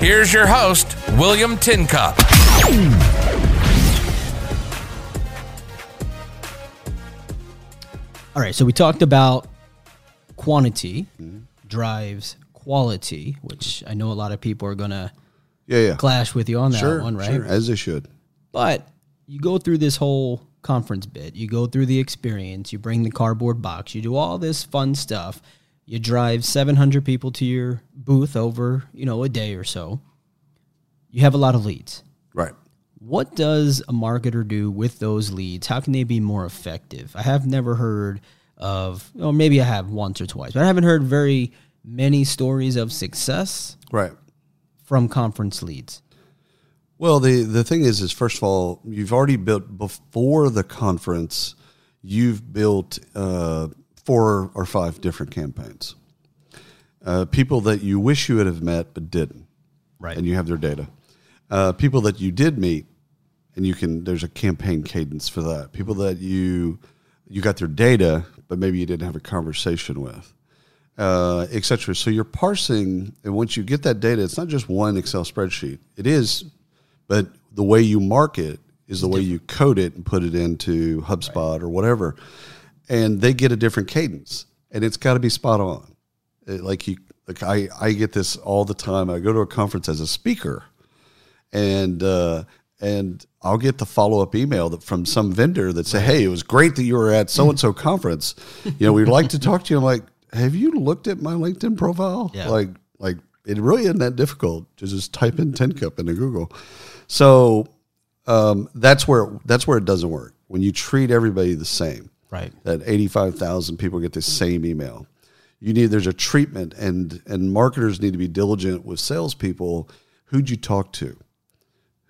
Here's your host, William Tincup. All right, so we talked about quantity drives quality, which I know a lot of people are going to Yeah, yeah. clash with you on that sure, one, right? sure, as they should. But you go through this whole conference bit, you go through the experience, you bring the cardboard box, you do all this fun stuff. You drive 700 people to your booth over, you know, a day or so. You have a lot of leads. Right. What does a marketer do with those leads? How can they be more effective? I have never heard of, or maybe I have once or twice, but I haven't heard very many stories of success Right. from conference leads. Well, the the thing is, is first of all, you've already built before the conference. You've built uh, four or five different campaigns. Uh, people that you wish you would have met but didn't, Right. and you have their data. Uh, people that you did meet, and you can. There's a campaign cadence for that. People that you you got their data, but maybe you didn't have a conversation with. uh, et cetera. So you're parsing, and once you get that data, it's not just one Excel spreadsheet. It is, but the way you mark it is the way you code it and put it into HubSpot or whatever, and they get a different cadence, and it's got to be spot on. It- like you, like I, I get this all the time. I go to a conference as a speaker, and uh, and I'll get the follow up email that from some vendor that say, "Hey, it was great that you were at so and so conference. You know, we'd like to talk to you." I'm like, "Have you looked at my LinkedIn profile? Yeah. Like, like it really isn't that difficult to just type in Tincup into Google." So um, that's where that's where it doesn't work when you treat everybody the same Right. that 85,000 people get the same email. You need there's a treatment and and marketers need to be diligent with salespeople. Who'd you talk to?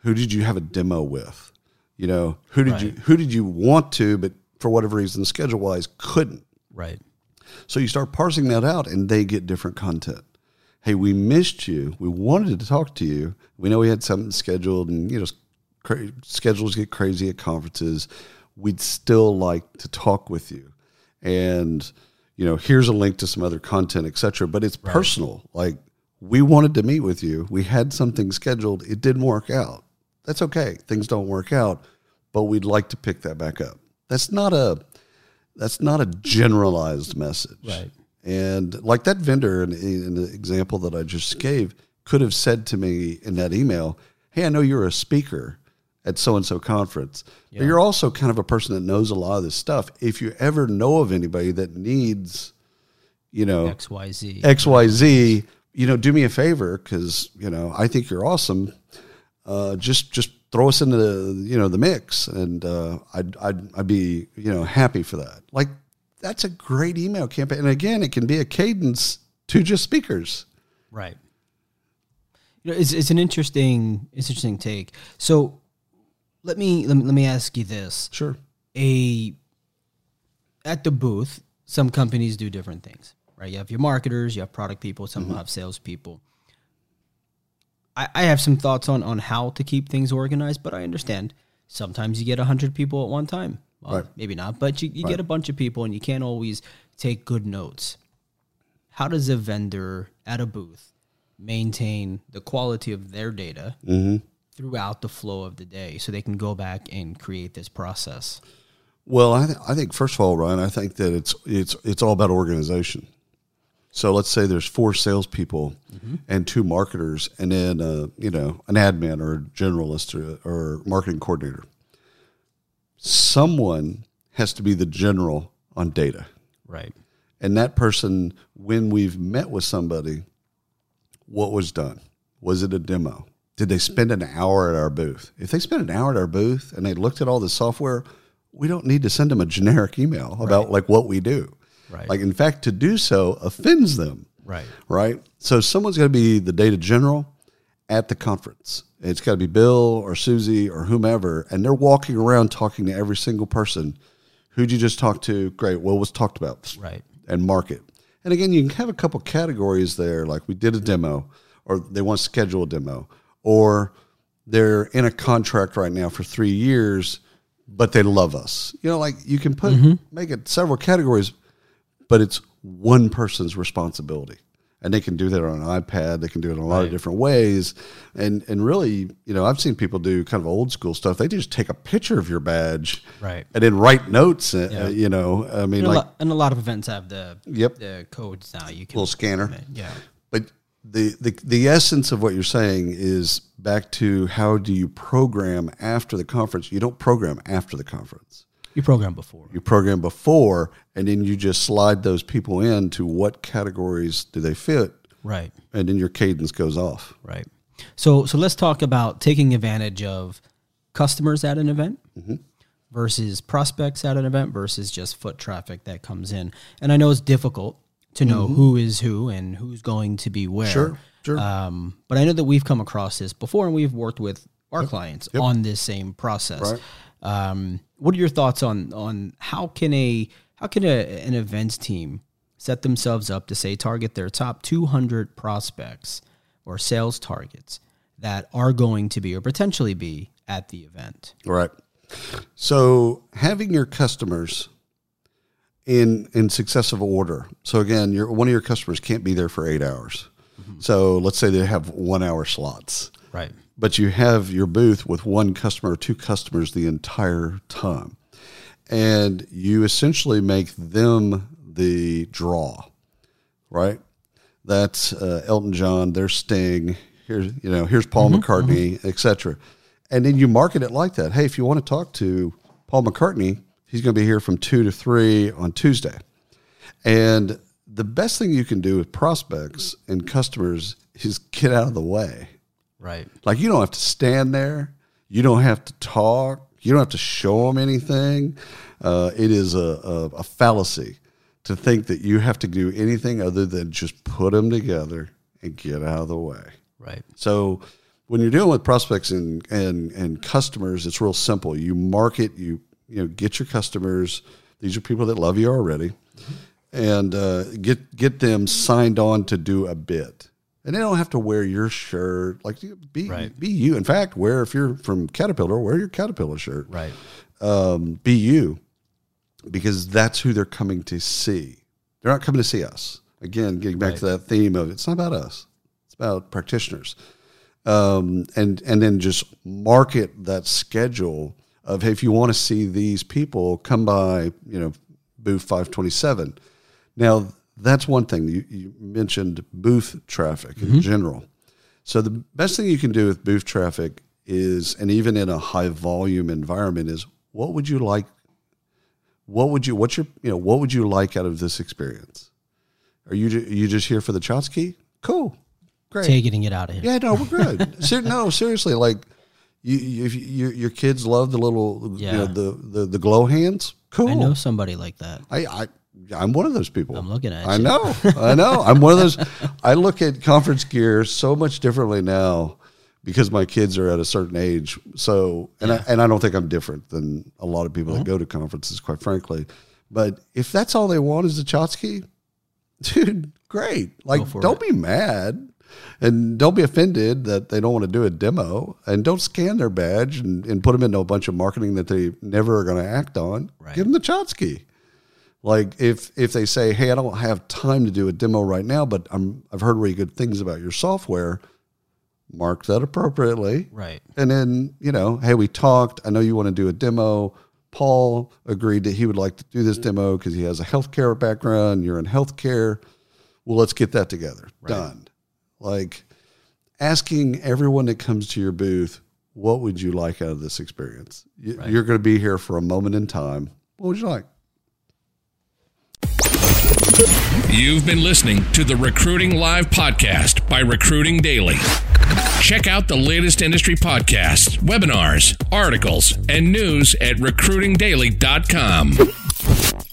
Who did you have a demo with? You know, who did you who did you want to, but for whatever reason, schedule wise, couldn't. Right. So you start parsing that out, and they get different content. Hey, we missed you. We wanted to talk to you. We know we had something scheduled, and you know, cra- schedules get crazy at conferences. We'd still like to talk with you, and you know, here's a link to some other content, etc. But it's personal. Like we wanted to meet with you. We had something scheduled. It didn't work out. That's okay. Things don't work out, but we'd like to pick that back up. That's not a that's not a generalized message. Right. And like that vendor in, in the example that I just gave could have said to me in that email, Hey, I know you're a speaker at so and so conference, but you're also kind of a person that knows a lot of this stuff. If you ever know of anybody that needs, you know, XYZ. XYZ, you know, do me a favor because, you know, I think you're awesome. Uh, just just throw us into the, you know the mix, and uh, I'd, I'd I'd be you know happy for that. Like that's a great email campaign, and again, it can be a cadence to just speakers. Right. You know, it's it's an interesting it's interesting take. So let me let me let me ask you this. Sure. A at the booth, some companies do different things. Right. You have your marketers, you have product people, some mm-hmm. have salespeople. I, I have some thoughts on on how to keep things organized, but I understand sometimes you get hundred people at one time. Well, Right. maybe not, but you, you get a bunch of people and you can't always take good notes. How does a vendor at a booth maintain the quality of their data mm-hmm. Throughout the flow of the day so they can go back and create this process? Well, I, th- I think first of all, Ryan, I think that it's it's it's all about organization. So let's say there's four salespeople and two marketers, and then uh, you know an admin or a generalist or, or marketing coordinator. Someone has to be the general on data, Right. and that person, when we've met with somebody, what was done? Was it a demo? Did they spend an hour at our booth? If they spent an hour at our booth and they looked at all the software, we don't need to send them a generic email about like what we do. Right. Like in fact, to do so offends them. Right. Right. So someone's got to be the data general, at the conference. It's got to be Bill or Susie or whomever, and they're walking around talking to every single person. Who'd you just talk to? Great. What was talked about? Right. And market. And again, you can have a couple categories there, like we did a demo, or they want to schedule a demo, or they're in a contract right now for three years, but they love us. You know, like you can put make it several categories, but it's one person's responsibility. And they can do that on an iPad. They can do it in a lot of different ways. And and really, you know, I've seen people do kind of old school stuff. They just take a picture of your badge, Right. and then write notes. uh, you know, I mean, And, a like lot, and a lot of events have the Yep. the codes now. You can little scanner. yeah. But the, the the essence of what you're saying is back to how do you program after the conference? You don't program after the conference. You program before. You program before, and then you just slide those people in to what categories do they fit, Right. and then your cadence goes off. Right. So so let's talk about taking advantage of customers at an event mm-hmm. versus prospects at an event versus just foot traffic that comes in. And I know it's difficult to know who is who and who's going to be where. Sure, sure. Um, but I know that we've come across this before, and we've worked with our clients on this same process. Right. Um, what are your thoughts on on how can a how can a, an events team set themselves up to say target their top 200 prospects or sales targets that are going to be or potentially be at the event? Right. So having your customers in in successive order. So again, your one of your customers can't be there for eight hours. Mm-hmm. So let's say they have one hour slots. Right. but you have your booth with one customer or two customers the entire time. And you essentially make them the draw, right? That's uh, Elton John, there's Sting, here's you know, here's Paul mm-hmm, McCartney, mm-hmm. etc. And then you market it like that. Hey, if you want to talk to Paul McCartney, he's going to be here from 2 to 3 on Tuesday. And the best thing you can do with prospects and customers is get out of the way. Right. Like you don't have to stand there. You don't have to talk. You don't have to show them anything. Uh, it is a, a, a fallacy to think that you have to do anything other than just put them together and get out of the way. Right. So when you're dealing with prospects and, and, and customers, it's real simple. You market, you you know, get your customers. These are people that love you already, and uh, get get them signed on to do a bit. And they don't have to wear your shirt. Like be Right. be you. In fact, wear if you're from Caterpillar, wear your Caterpillar shirt. Right. Um, be you, because that's who they're coming to see. They're not coming to see us. Again, getting back to that theme of it's not about us. It's about practitioners um, and and then just market that schedule of hey, if you want to see these people, come by, you know, booth five twenty seven. Now that's one thing you, you mentioned booth traffic in mm-hmm. general. So the best thing you can do with booth traffic is, and even in a high volume environment, is what would you like? What would you? What's your? You know, what would you like out of this experience? Are you ju- you just here for the Chotsky? Cool, great. Take it out of here. Yeah, no, we're good. Ser- no, seriously, like you, you, if you, your kids love the little, you know, Yeah. the, the the glow hands. Cool. I know somebody like that. I, I, I'm one of those people. I'm looking at I you. know. I know. I'm one of those. I look at conference gear so much differently now because my kids are at a certain age. So, and I, and I don't think I'm different than a lot of people Uh-huh. that go to conferences, quite frankly. But if that's all they want is a Chotsky, dude, great. Like, don't be mad. And don't be offended that they don't want to do a demo, and don't scan their badge and, and put them into a bunch of marketing that they never are going to act on. Right. Give them the Chotsky. Like if if they say, "Hey, I don't have time to do a demo right now, but I'm I've heard really good things about your software," mark that appropriately, Right. and then you know, hey, we talked. I know you want to do a demo. Paul agreed that he would like to do this demo because he has a healthcare background. You're in healthcare. Well, let's get that together. Done. Like asking everyone that comes to your booth, what would you like out of this experience? You, You're going to be here for a moment in time. What would you like? You've been listening to the Recruiting Live podcast by Recruiting Daily. Check out the latest industry podcasts, webinars, articles, and news at recruitingdaily.com.